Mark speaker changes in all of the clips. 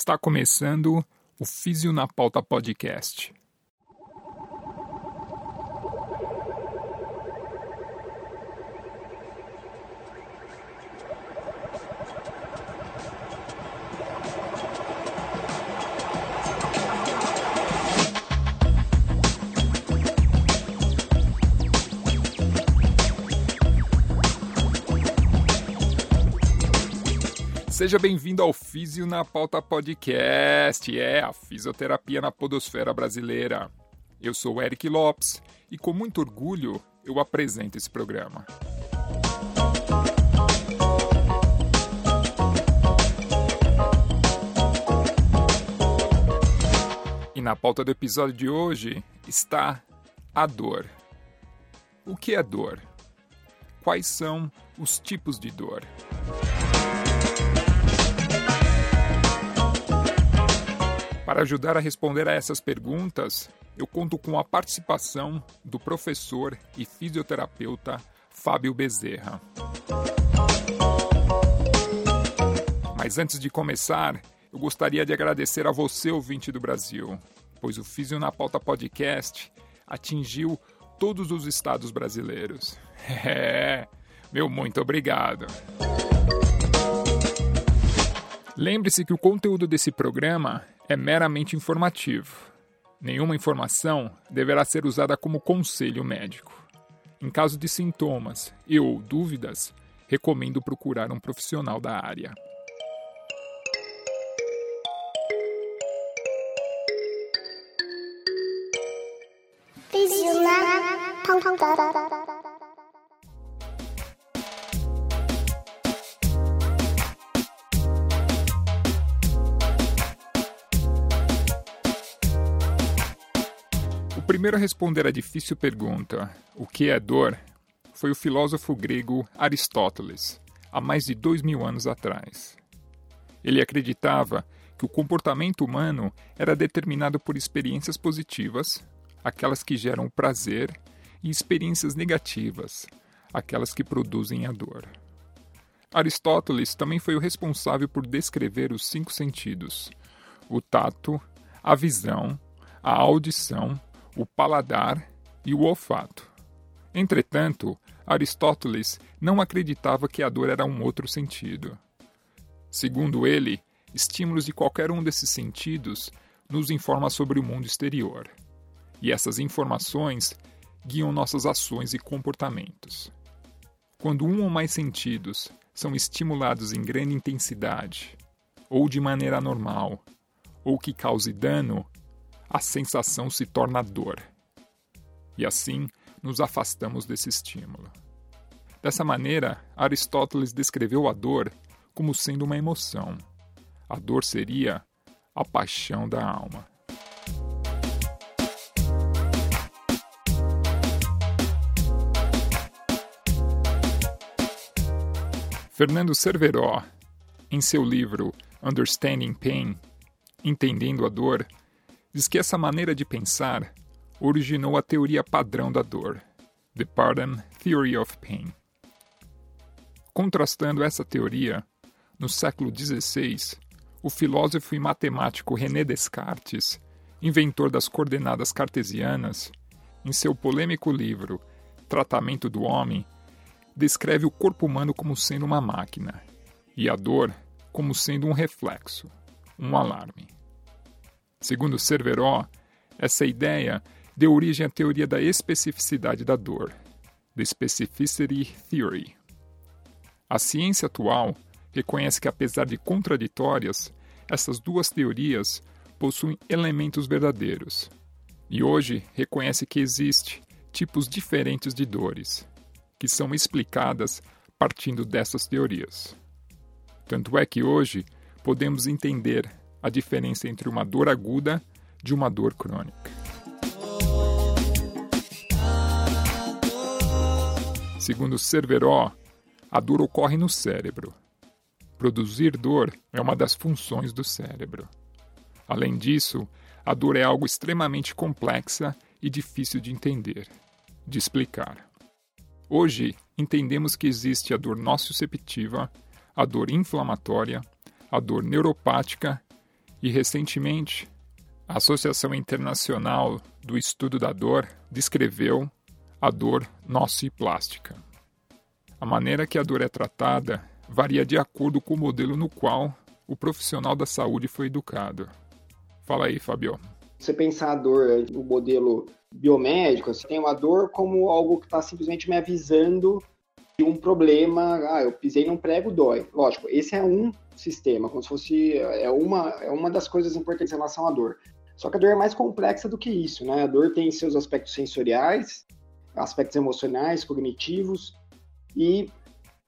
Speaker 1: Está começando o Físio na Pauta Podcast. Seja bem-vindo ao Físio na Pauta Podcast, é a fisioterapia na podosfera brasileira. Eu sou Eric Lopes e com muito orgulho eu apresento esse programa. E na pauta do episódio de hoje está a dor. O que é dor? Quais são os tipos de dor? Para ajudar a responder a essas perguntas, eu conto com a participação do professor e fisioterapeuta Fábio Bezerra. Mas antes de começar, eu gostaria de agradecer a você, ouvinte do Brasil, pois o Físio na Pauta Podcast atingiu todos os estados brasileiros. É, meu muito obrigado. Lembre-se que o conteúdo desse programa é meramente informativo. Nenhuma informação deverá ser usada como conselho médico. Em caso de sintomas e ou dúvidas, recomendo procurar um profissional da área. Primeiro a responder a difícil pergunta, o que é dor, foi o filósofo grego Aristóteles, há mais de dois mil anos atrás. Ele acreditava que o comportamento humano era determinado por experiências positivas, aquelas que geram prazer, e experiências negativas, aquelas que produzem a dor. Aristóteles também foi o responsável por descrever os cinco sentidos: o tato, a visão, a audição, o paladar e o olfato. Entretanto, Aristóteles não acreditava que a dor era um outro sentido. Segundo ele, estímulos de qualquer um desses sentidos nos informa sobre o mundo exterior. E essas informações guiam nossas ações e comportamentos. Quando um ou mais sentidos são estimulados em grande intensidade, ou de maneira anormal, ou que cause dano, a sensação se torna dor. E assim nos afastamos desse estímulo. Dessa maneira, Aristóteles descreveu a dor como sendo uma emoção. A dor seria a paixão da alma. Fernando Cerveró, em seu livro Understanding Pain Entendendo a Dor, diz que essa maneira de pensar originou a teoria padrão da dor, The Pardon Theory of Pain. Contrastando essa teoria, no século XVI, o filósofo e matemático René Descartes, inventor das coordenadas cartesianas, em seu polêmico livro Tratamento do Homem, descreve o corpo humano como sendo uma máquina e a dor como sendo um reflexo, um alarme. Segundo Cerveró, essa ideia deu origem à teoria da especificidade da dor, The Specificity Theory. A ciência atual reconhece que, apesar de contraditórias, essas duas teorias possuem elementos verdadeiros, e hoje reconhece que existe tipos diferentes de dores, que são explicadas partindo dessas teorias. Tanto é que hoje podemos entender a diferença entre uma dor aguda de uma dor crônica. Segundo Cerveró, a dor ocorre no cérebro. Produzir dor é uma das funções do cérebro. Além disso, a dor é algo extremamente complexa e difícil de entender, de explicar. Hoje, entendemos que existe a dor nociceptiva, a dor inflamatória, a dor neuropática E recentemente, a Associação Internacional do Estudo da Dor descreveu a dor nociplástica. A maneira que a dor é tratada varia de acordo com o modelo no qual o profissional da saúde foi educado. Fala aí, Fabio.
Speaker 2: Você pensar a dor no modelo biomédico, você tem uma dor como algo que está simplesmente me avisando um problema. Ah, eu pisei num prego, dói. Lógico, esse é um sistema, como se fosse é uma, é uma das coisas importantes em relação à dor. Só que a dor é mais complexa do que isso, né? A dor tem seus aspectos sensoriais, aspectos emocionais, cognitivos, e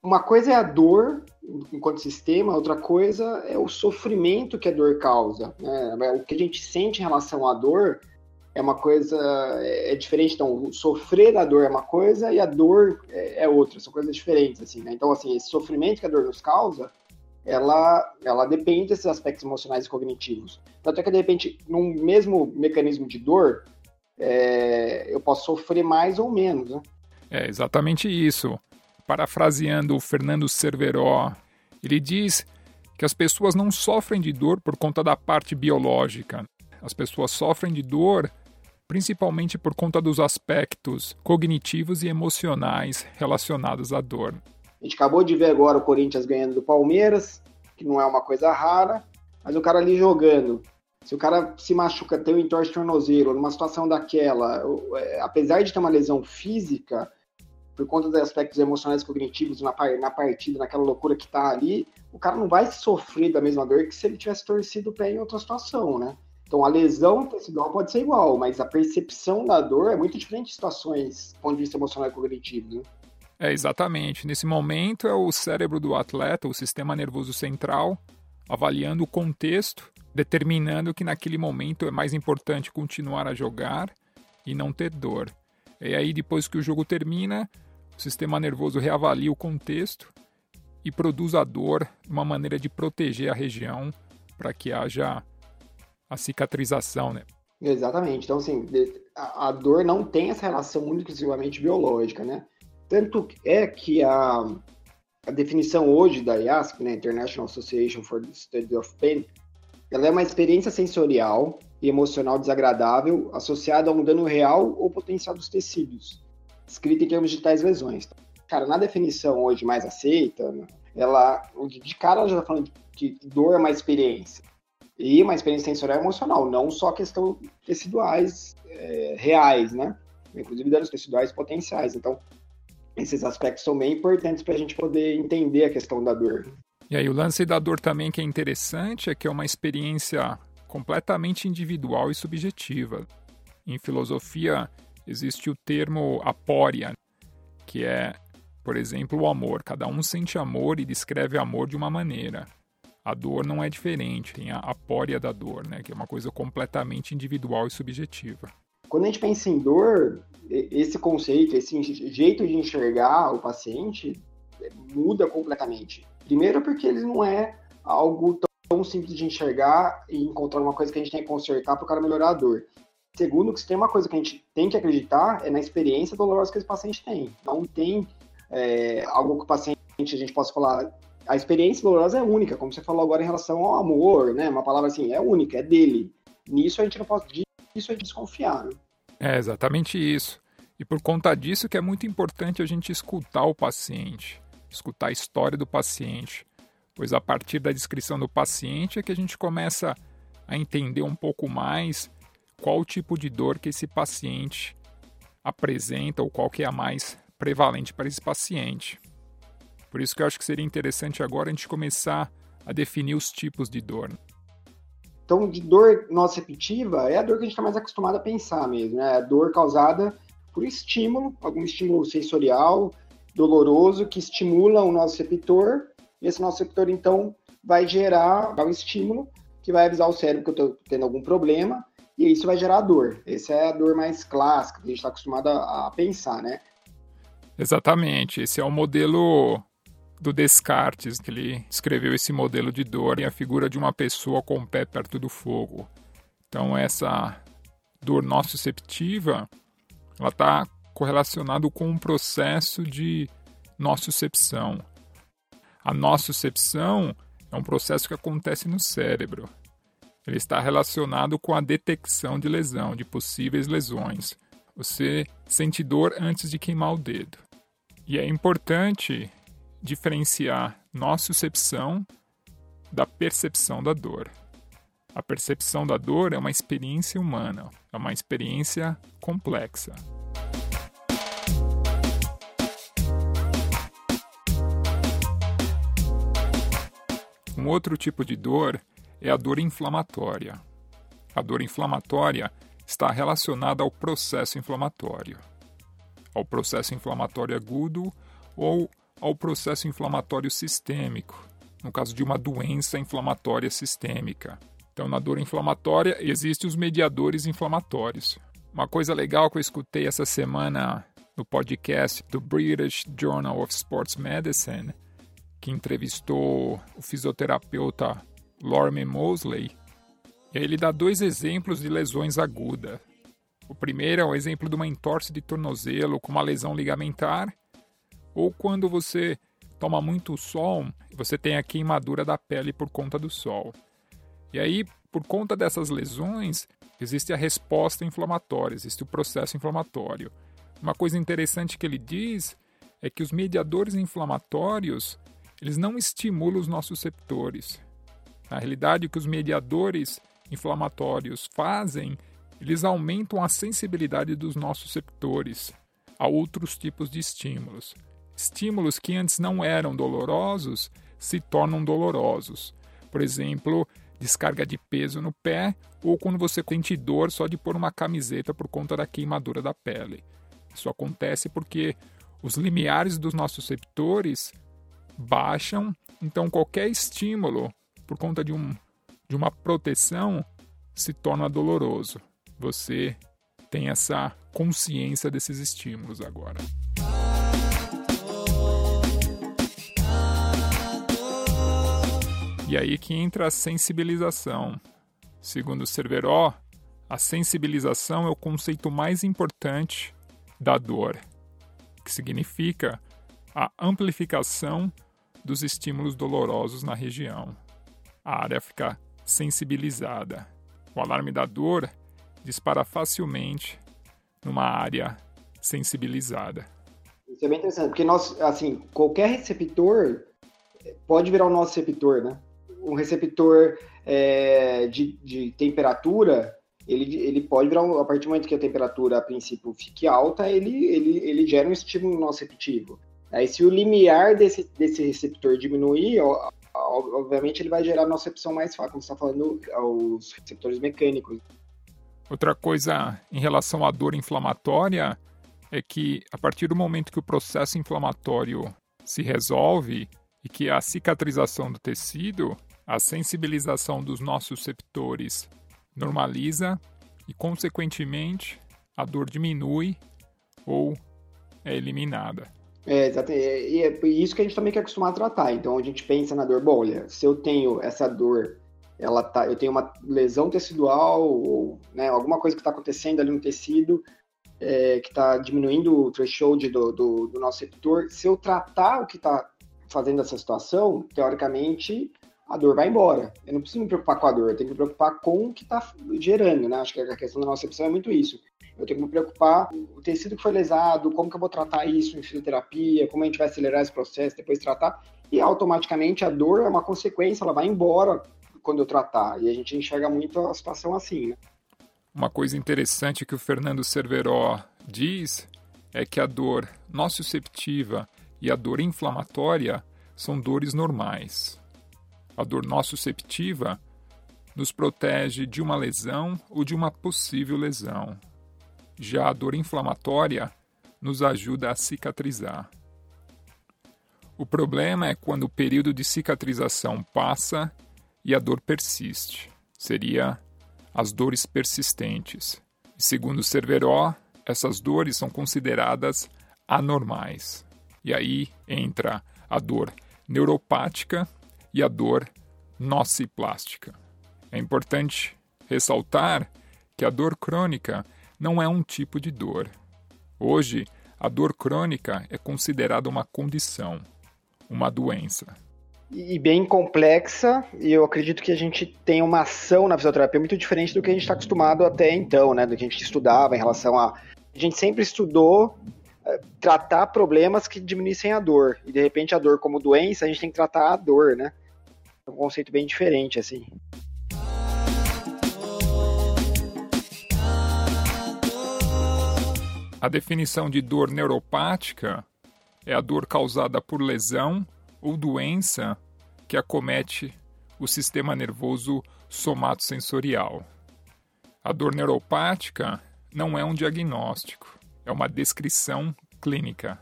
Speaker 2: uma coisa é a dor enquanto sistema, outra coisa é o sofrimento que a dor causa. Né? O que a gente sente em relação à dor é uma coisa é, é diferente. Então, sofrer a dor é uma coisa e a dor é, é outra. São coisas diferentes, assim. Né? Então, assim, esse sofrimento que a dor nos causa, ela, ela depende desses aspectos emocionais e cognitivos. Tanto é que, de repente, num mesmo mecanismo de dor, é, eu posso sofrer mais ou menos. Né?
Speaker 1: É exatamente isso. Parafraseando o Fernando Cerveró, ele diz que as pessoas não sofrem de dor por conta da parte biológica. As pessoas sofrem de dor principalmente por conta dos aspectos cognitivos e emocionais relacionados à dor.
Speaker 2: A gente acabou de ver agora o Corinthians ganhando do Palmeiras, que não é uma coisa rara, mas o cara ali jogando. Se o cara se machuca, tem um entorse tornozelo, numa situação daquela, é, apesar de ter uma lesão física, por conta dos aspectos emocionais e cognitivos na, na partida, naquela loucura que tá ali, o cara não vai sofrer da mesma dor que se ele tivesse torcido o pé em outra situação, né? Então a lesão tecidual pode ser igual, mas a percepção da dor é muito diferente de situações do ponto de vista emocional e cognitivo, né?
Speaker 1: É, exatamente. Nesse momento é o cérebro do atleta, o sistema nervoso central, avaliando o contexto, determinando que naquele momento é mais importante continuar a jogar e não ter dor. E aí, depois que o jogo termina, o sistema nervoso reavalia o contexto e produz a dor uma maneira de proteger a região para que haja a cicatrização, né?
Speaker 2: Exatamente. Então, assim, a, dor não tem essa relação única exclusivamente biológica, né? Tanto é que a, a definição hoje da IASP, né, International Association for the Study of Pain, ela é uma experiência sensorial e emocional desagradável associada a um dano real ou potencial dos tecidos, escrita em termos de tais lesões. Cara, na definição hoje mais aceita, ela de cara ela já está falando que dor é uma experiência e uma experiência sensorial emocional, não só questão teciduais é, reais, né? Inclusive danos teciduais potenciais. Então, esses aspectos são bem importantes para a gente poder entender a questão da dor.
Speaker 1: E aí o lance da dor também que é interessante é que é uma experiência completamente individual e subjetiva. Em filosofia existe o termo apória, que é, por exemplo, o amor. Cada um sente amor e descreve amor de uma maneira. A dor não é diferente, tem a apória da dor, né, que é uma coisa completamente individual e subjetiva.
Speaker 2: Quando a gente pensa em dor, esse conceito, esse jeito de enxergar o paciente é, muda completamente. Primeiro porque ele não é algo tão simples de enxergar e encontrar uma coisa que a gente tem que consertar para o cara melhorar a dor. Segundo, que se tem uma coisa que a gente tem que acreditar é na experiência dolorosa que esse paciente tem. Não tem é, algo que o paciente, a gente possa falar, a experiência dolorosa é única, como você falou agora em relação ao amor, né? Uma palavra assim, é única, é dele. Nisso a gente não pode, disso é desconfiar. Né?
Speaker 1: É exatamente isso. E por conta disso que é muito importante a gente escutar o paciente, escutar a história do paciente, pois a partir da descrição do paciente é que a gente começa a entender um pouco mais qual o tipo de dor que esse paciente apresenta ou qual que é a mais prevalente para esse paciente. Por isso que eu acho que seria interessante agora a gente começar a definir os tipos de dor.
Speaker 2: Então, de dor nociceptiva é a dor que a gente está mais acostumado a pensar mesmo, né? É a dor causada por estímulo, algum estímulo sensorial doloroso que estimula o nosso receptor. E esse nosso receptor, então, vai gerar um estímulo que vai avisar o cérebro que eu estou tendo algum problema e isso vai gerar dor. Essa é a dor mais clássica que a gente está acostumado a, a pensar, né?
Speaker 1: Exatamente. Esse é o modelo do Descartes, que ele escreveu esse modelo de dor em a figura de uma pessoa com o pé perto do fogo. Então essa dor nociceptiva, ela está correlacionada com um processo de nocicepção. A nocicepção é um processo que acontece no cérebro. Ele está relacionado com a detecção de lesão, de possíveis lesões. Você sente dor antes de queimar o dedo. E é importante diferenciar nocicepção da percepção da dor. A percepção da dor é uma experiência humana, é uma experiência complexa. Um outro tipo de dor é a dor inflamatória. A dor inflamatória está relacionada ao processo inflamatório, ao processo inflamatório agudo ou ao processo inflamatório sistêmico, no caso de uma doença inflamatória sistêmica. Então, na dor inflamatória, existem os mediadores inflamatórios. Uma coisa legal que eu escutei essa semana no podcast do British Journal of Sports Medicine, que entrevistou o fisioterapeuta Lorme Mosley, ele dá dois exemplos de lesões agudas. O primeiro é o exemplo de uma entorse de tornozelo com uma lesão ligamentar, ou quando você toma muito sol, você tem a queimadura da pele por conta do sol. E aí, por conta dessas lesões, existe a resposta inflamatória, existe o processo inflamatório. Uma coisa interessante que ele diz é que os mediadores inflamatórios, eles não estimulam os nossos receptores. Na realidade, o que os mediadores inflamatórios fazem, eles aumentam a sensibilidade dos nossos receptores a outros tipos de estímulos. Estímulos que antes não eram dolorosos se tornam dolorosos. Por exemplo, descarga de peso no pé ou quando você sente dor só de pôr uma camiseta por conta da queimadura da pele. Isso acontece porque os limiares dos nossos receptores baixam, então qualquer estímulo por conta de, um, de uma proteção, se torna doloroso. Você tem essa consciência desses estímulos agora. E aí que entra a sensibilização. Segundo Cerveró, a sensibilização é o conceito mais importante da dor, que significa a amplificação dos estímulos dolorosos na região a área fica sensibilizada. O alarme da dor dispara facilmente numa área sensibilizada.
Speaker 2: Isso é bem interessante, porque nós, assim, qualquer receptor pode virar o nosso receptor, né? Um receptor é, de, de temperatura, ele, ele pode virar, a partir do momento que a temperatura, a princípio, fique alta, ele, ele, ele gera um estímulo receptivo. Aí, se o limiar desse, desse receptor diminuir, obviamente ele vai gerar nossa opção mais fácil, como você está falando, aos receptores mecânicos.
Speaker 1: Outra coisa em relação à dor inflamatória é que a partir do momento que o processo inflamatório se resolve e que a cicatrização do tecido, a sensibilização dos nossos receptores normaliza e, consequentemente, a dor diminui ou é eliminada.
Speaker 2: É, exatamente. E é isso que a gente também quer acostumar a tratar. Então a gente pensa na dor, bom, olha, se eu tenho essa dor, ela tá, eu tenho uma lesão tecidual ou né, alguma coisa que está acontecendo ali no tecido é, que está diminuindo o threshold do, do, do nosso receptor, se eu tratar o que está fazendo essa situação, teoricamente a dor vai embora. Eu não preciso me preocupar com a dor, eu tenho que me preocupar com o que está gerando, né? Acho que a questão da nossa opção é muito isso. Eu tenho que me preocupar o tecido que foi lesado, como que eu vou tratar isso em fisioterapia, como a gente vai acelerar esse processo, depois tratar. E automaticamente a dor é uma consequência, ela vai embora quando eu tratar. E a gente enxerga muito a situação assim, né?
Speaker 1: Uma coisa interessante que o Fernando Cerveró diz é que a dor nociceptiva e a dor inflamatória são dores normais. A dor nociceptiva nos protege de uma lesão ou de uma possível lesão. Já a dor inflamatória nos ajuda a cicatrizar. O problema é quando o período de cicatrização passa e a dor persiste. Seria as dores persistentes. Segundo Cerveró, essas dores são consideradas anormais. E aí entra a dor neuropática e a dor nociplástica. É importante ressaltar que a dor crônica não é um tipo de dor. Hoje, a dor crônica é considerada uma condição, uma doença.
Speaker 2: e bem complexa, e eu acredito que a gente tem uma ação na fisioterapia muito diferente do que a gente está acostumado até então, né? Do que a gente estudava em relação a. A gente sempre estudou é, tratar problemas que diminuíssem a dor, e de repente a dor como doença, a gente tem que tratar a dor, né? É um conceito bem diferente, assim.
Speaker 1: A definição de dor neuropática é a dor causada por lesão ou doença que acomete o sistema nervoso somatosensorial. A dor neuropática não é um diagnóstico, é uma descrição clínica.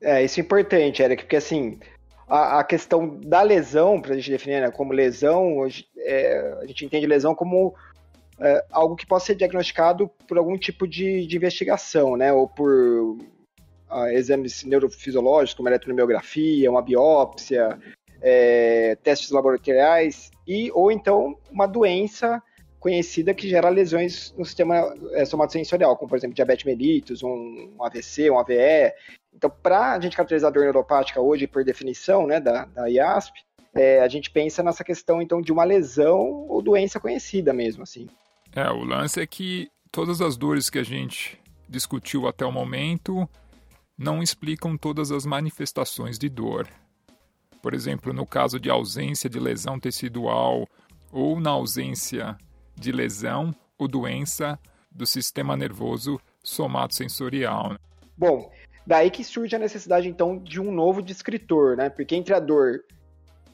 Speaker 2: É, isso é importante, Eric, porque assim, a, a questão da lesão, para a gente definir né, como lesão, hoje, é, a gente entende lesão como é, algo que possa ser diagnosticado por algum tipo de, de investigação, né, ou por uh, exames neurofisiológicos, como eletromiografia, uma biópsia, é, testes laboratoriais, e ou então uma doença conhecida que gera lesões no sistema é, somatosensorial, como por exemplo diabetes mellitus, um, um AVC, um AVE. Então, para a gente caracterizar a dor neuropática hoje, por definição né, da, da IASP, é, a gente pensa nessa questão então de uma lesão ou doença conhecida mesmo, assim.
Speaker 1: É, o lance é que todas as dores que a gente discutiu até o momento não explicam todas as manifestações de dor. Por exemplo, no caso de ausência de lesão tecidual ou na ausência de lesão ou doença do sistema nervoso somatosensorial.
Speaker 2: Bom, daí que surge a necessidade então de um novo descritor, né? Porque entre a dor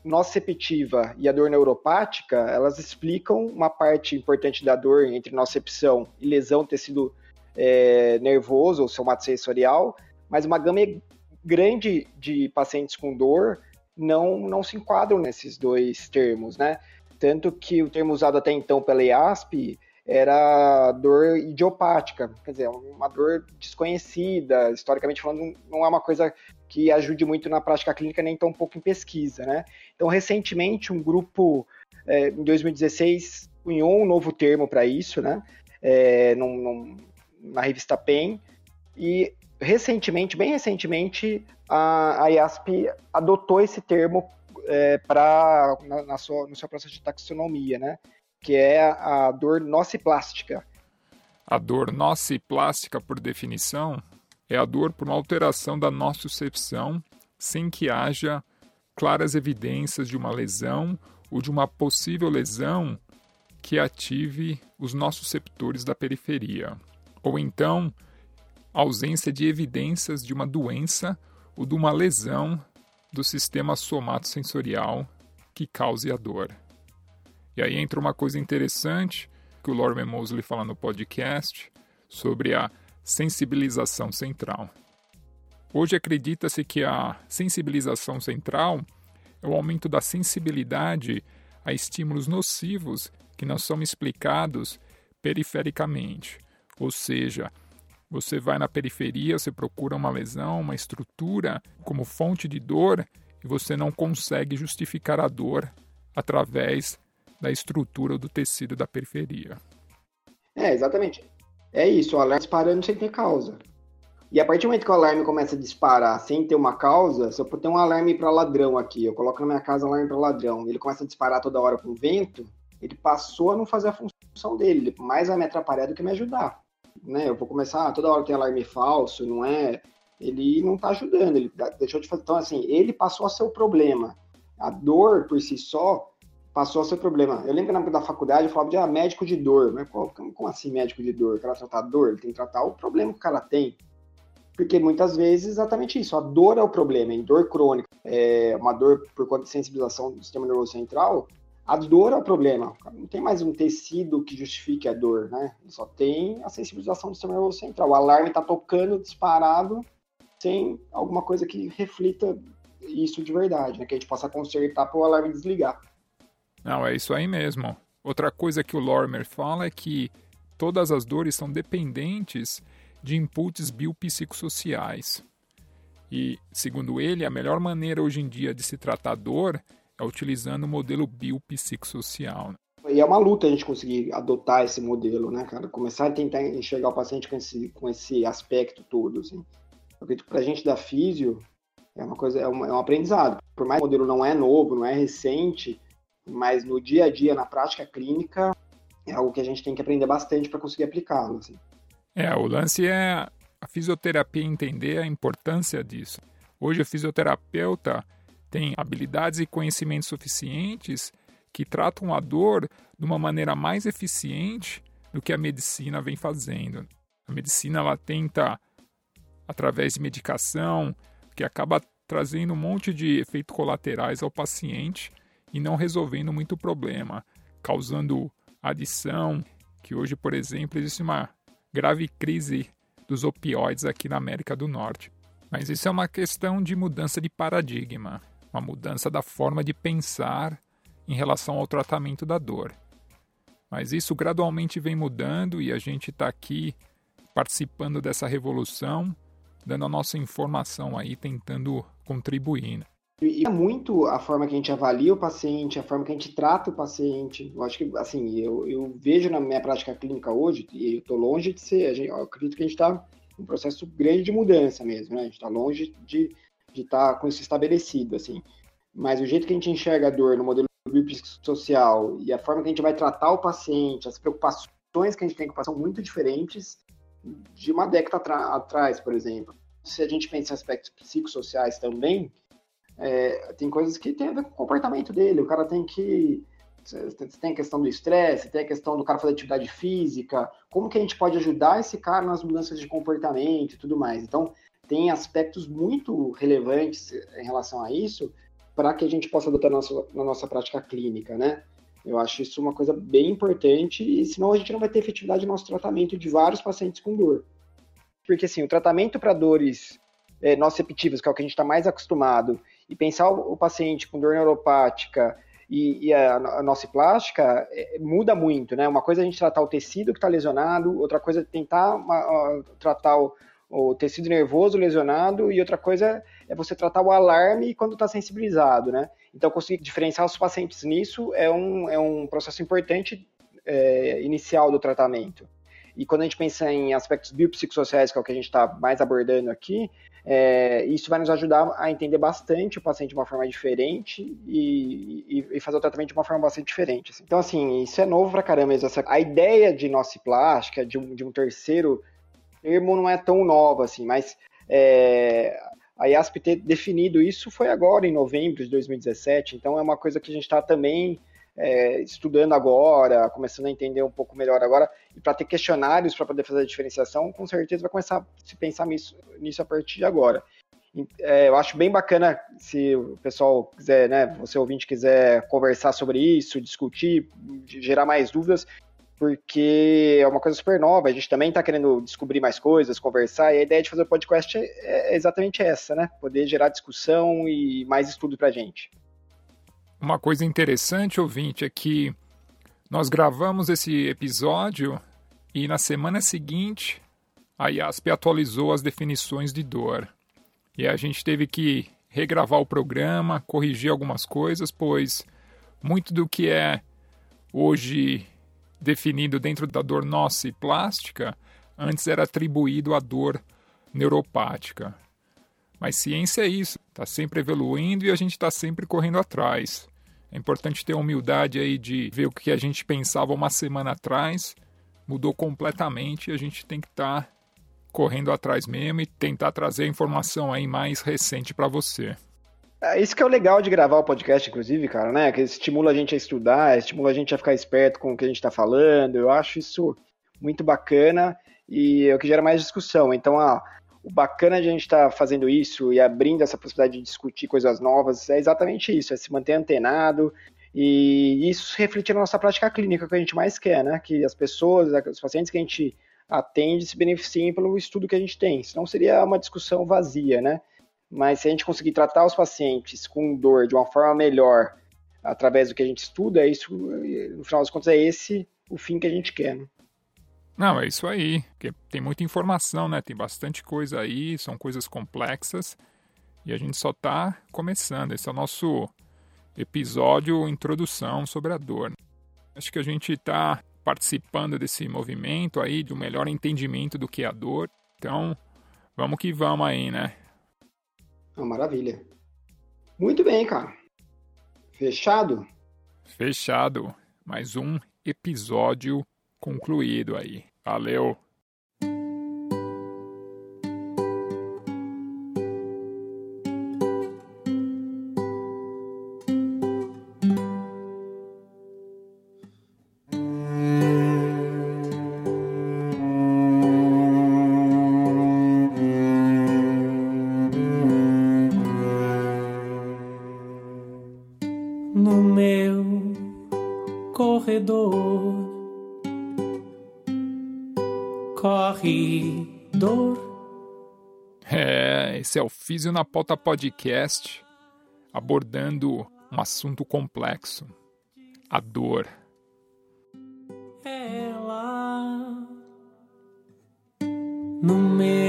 Speaker 2: nociceptiva e a dor neuropática, elas explicam uma parte importante da dor entre nocicepção e lesão tecido é, nervoso ou somatosensorial, mas uma gama grande de pacientes com dor não, não se enquadram nesses dois termos, né? Tanto que o termo usado até então pela IASP era dor idiopática, quer dizer, uma dor desconhecida, historicamente falando, não é uma coisa que ajude muito na prática clínica, nem tão pouco em pesquisa, né? Então, recentemente, um grupo, é, em 2016, cunhou um novo termo para isso, né? É, num, num, na revista PEN, e recentemente, bem recentemente, a, a IASP adotou esse termo é, para na, na sua, no seu processo de taxonomia, né? Que é a dor nociplástica.
Speaker 1: A dor nociplástica, por definição, é a dor por uma alteração da nocicepção sem que haja claras evidências de uma lesão ou de uma possível lesão que ative os nociceptores da periferia. Ou então, ausência de evidências de uma doença ou de uma lesão do sistema somatosensorial que cause a dor. E aí entra uma coisa interessante que o Lorimer Mosley fala no podcast sobre a sensibilização central. Hoje acredita-se que a sensibilização central é o aumento da sensibilidade a estímulos nocivos que não são explicados perifericamente, ou seja, você vai na periferia, você procura uma lesão, uma estrutura como fonte de dor e você não consegue justificar a dor através da estrutura do tecido da periferia.
Speaker 2: É, exatamente. É isso, o alarme disparando sem ter causa. E a partir do momento que o alarme começa a disparar sem ter uma causa, se eu ter um alarme para ladrão aqui, eu coloco na minha casa um alarme para ladrão, ele começa a disparar toda hora com vento, ele passou a não fazer a função dele, ele mais vai me atrapalhar do que me ajudar né? Eu vou começar, toda hora tem alarme falso, não é? Ele não está ajudando, ele deixou de fazer. Então, assim, ele passou a ser o problema. A dor por si só passou a ser o problema. Eu lembro na época da faculdade eu falava de ah, médico de dor. Mas como assim médico de dor? O cara tratar dor? Ele tem que tratar o problema que o cara tem. Porque muitas vezes exatamente isso, a dor é o problema, em dor crônica, é uma dor por conta de sensibilização do sistema nervoso central, a dor é o problema. Não tem mais um tecido que justifique a dor, né? Só tem a sensibilização do sistema nervoso central. O alarme está tocando disparado sem alguma coisa que reflita isso de verdade, né? Que a gente possa consertar para o alarme desligar.
Speaker 1: Não, é isso aí mesmo. Outra coisa que o Lorimer fala é que todas as dores são dependentes de inputs biopsicossociais. E, segundo ele, a melhor maneira hoje em dia de se tratar dor utilizando o modelo biopsicossocial. Né?
Speaker 2: E é uma luta a gente conseguir adotar esse modelo, né, cara? Começar a tentar enxergar o paciente com esse, com esse aspecto todo, assim. Eu acredito que pra gente da físio, É uma coisa, é um, é um aprendizado. Por mais que o modelo não é novo, não é recente, mas no dia a dia, na prática clínica, é algo que a gente tem que aprender bastante para conseguir aplicá-lo. Assim.
Speaker 1: É, o lance é a fisioterapia entender a importância disso. Hoje, o fisioterapeuta tem habilidades e conhecimentos suficientes que tratam a dor de uma maneira mais eficiente do que a medicina vem fazendo. A medicina ela tenta, através de medicação, que acaba trazendo um monte de efeitos colaterais ao paciente e não resolvendo muito problema, causando adição, que hoje, por exemplo, existe uma grave crise dos opioides aqui na América do Norte. Mas isso é uma questão de mudança de paradigma, uma mudança da forma de pensar em relação ao tratamento da dor. Mas isso gradualmente vem mudando e a gente está aqui participando dessa revolução, dando a nossa informação aí, tentando contribuir. Né?
Speaker 2: E é muito a forma que a gente avalia o paciente, a forma que a gente trata o paciente. Eu acho que, assim, eu, eu vejo na minha prática clínica hoje, e eu estou longe de ser, gente, eu acredito que a gente está um processo grande de mudança mesmo, né? A gente está longe de estar tá com isso estabelecido, assim. Mas o jeito que a gente enxerga a dor no modelo social e a forma que a gente vai tratar o paciente, as preocupações que a gente tem com o paciente são muito diferentes de uma década atrás, por exemplo. Se a gente pensa em aspectos psicossociais também, é, tem coisas que tem a ver com o comportamento dele. O cara tem que. Tem a questão do estresse, tem a questão do cara fazer atividade física. Como que a gente pode ajudar esse cara nas mudanças de comportamento e tudo mais? Então, tem aspectos muito relevantes em relação a isso para que a gente possa adotar na nossa, na nossa prática clínica, né? Eu acho isso uma coisa bem importante e senão a gente não vai ter efetividade no nosso tratamento de vários pacientes com dor. Porque assim, o tratamento para dores é, nociceptivas, que é o que a gente está mais acostumado, e pensar o, o, paciente com dor neuropática e, e a, a nociplástica é, muda muito, né? Uma coisa é a gente tratar o tecido que está lesionado, outra coisa é tentar uma, tratar o, o tecido nervoso lesionado e outra coisa é você tratar o alarme quando está sensibilizado, né? Então, conseguir diferenciar os pacientes nisso é um, é um processo importante é, inicial do tratamento. E quando a gente pensa em aspectos biopsicossociais, que é o que a gente está mais abordando aqui, é, isso vai nos ajudar a entender bastante o paciente de uma forma diferente e, e, e fazer o tratamento de uma forma bastante diferente. Assim. Então, assim, isso é novo pra caramba. Essa, a ideia de nociplástica, de um, de um terceiro termo, não é tão nova, assim, mas é, a IASP ter definido isso foi agora, em novembro de 2017, então é uma coisa que a gente está também é, estudando agora, começando a entender um pouco melhor agora, e para ter questionários para poder fazer a diferenciação, com certeza vai começar a se pensar nisso, nisso a partir de agora. É, eu acho bem bacana se o pessoal quiser, né, você ouvinte quiser conversar sobre isso, discutir, gerar mais dúvidas, porque é uma coisa super nova, a gente também está querendo descobrir mais coisas, conversar, e a ideia de fazer o podcast é exatamente essa, né? Poder gerar discussão e mais estudo para a gente.
Speaker 1: Uma coisa interessante, ouvinte, é que nós gravamos esse episódio e na semana seguinte a IASP atualizou as definições de dor. E a gente teve que regravar o programa, corrigir algumas coisas, pois muito do que é hoje definido dentro da dor plástica antes era atribuído à dor neuropática. Mas ciência é isso, está sempre evoluindo e a gente está sempre correndo atrás. É importante ter a humildade aí de ver o que a gente pensava uma semana atrás, mudou completamente e a gente tem que estar tá correndo atrás mesmo e tentar trazer a informação aí mais recente para você.
Speaker 2: É, isso que é o legal de gravar o podcast, inclusive, cara, né? Que estimula a gente a estudar, estimula a gente a ficar esperto com o que a gente está falando. Eu acho isso muito bacana e é o que gera mais discussão. Então, ah, o bacana de a gente estar tá fazendo isso e abrindo essa possibilidade de discutir coisas novas é exatamente isso, é se manter antenado e isso refletir na nossa prática clínica que a gente mais quer, né? Que as pessoas, os pacientes que a gente atende se beneficiem pelo estudo que a gente tem. Senão seria uma discussão vazia, né? Mas se a gente conseguir tratar os pacientes com dor de uma forma melhor através do que a gente estuda, isso, no final das contas, é esse o fim que a gente quer. Né?
Speaker 1: Não, é isso aí. Tem muita informação, né? Tem bastante coisa aí, são coisas complexas e a gente só está começando. Esse é o nosso episódio introdução sobre a dor. Acho que a gente está participando desse movimento aí, do melhor entendimento do que é a dor. Então, vamos que vamos aí, né?
Speaker 2: Ah, maravilha. Muito bem, cara. Fechado?
Speaker 1: Fechado. Mais um episódio concluído aí. Valeu!
Speaker 3: No meu corredor. Corredor.
Speaker 1: É, esse é o Físio na Pauta Podcast, abordando um assunto complexo: a dor.
Speaker 3: Ela no meu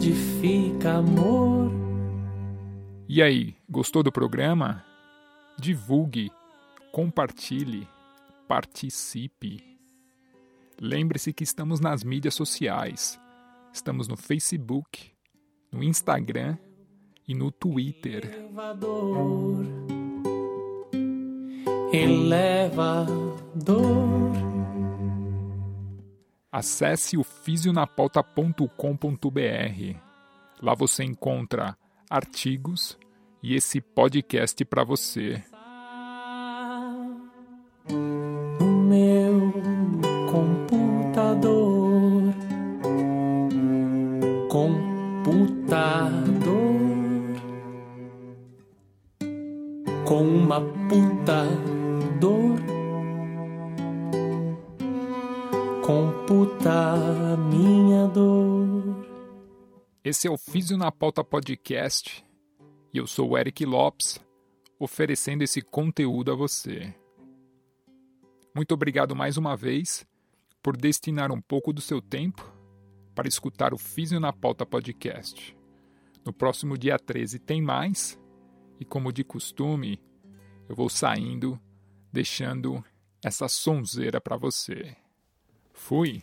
Speaker 3: liquidifica amor.
Speaker 1: E aí, gostou do programa? Divulgue, compartilhe, participe. Lembre-se que estamos nas mídias sociais. Estamos no Facebook, no Instagram e no Twitter.
Speaker 3: Elevador, elevador.
Speaker 1: Acesse o fisionapauta.com.br. Lá você encontra artigos e esse podcast para você. Esse é o Físio na Pauta Podcast e eu sou o Eric Lopes, oferecendo esse conteúdo a você. Muito obrigado mais uma vez por destinar um pouco do seu tempo para escutar o Físio na Pauta Podcast. No próximo dia 13 tem mais, e como de costume, eu vou saindo deixando essa sonzeira para você. Fui!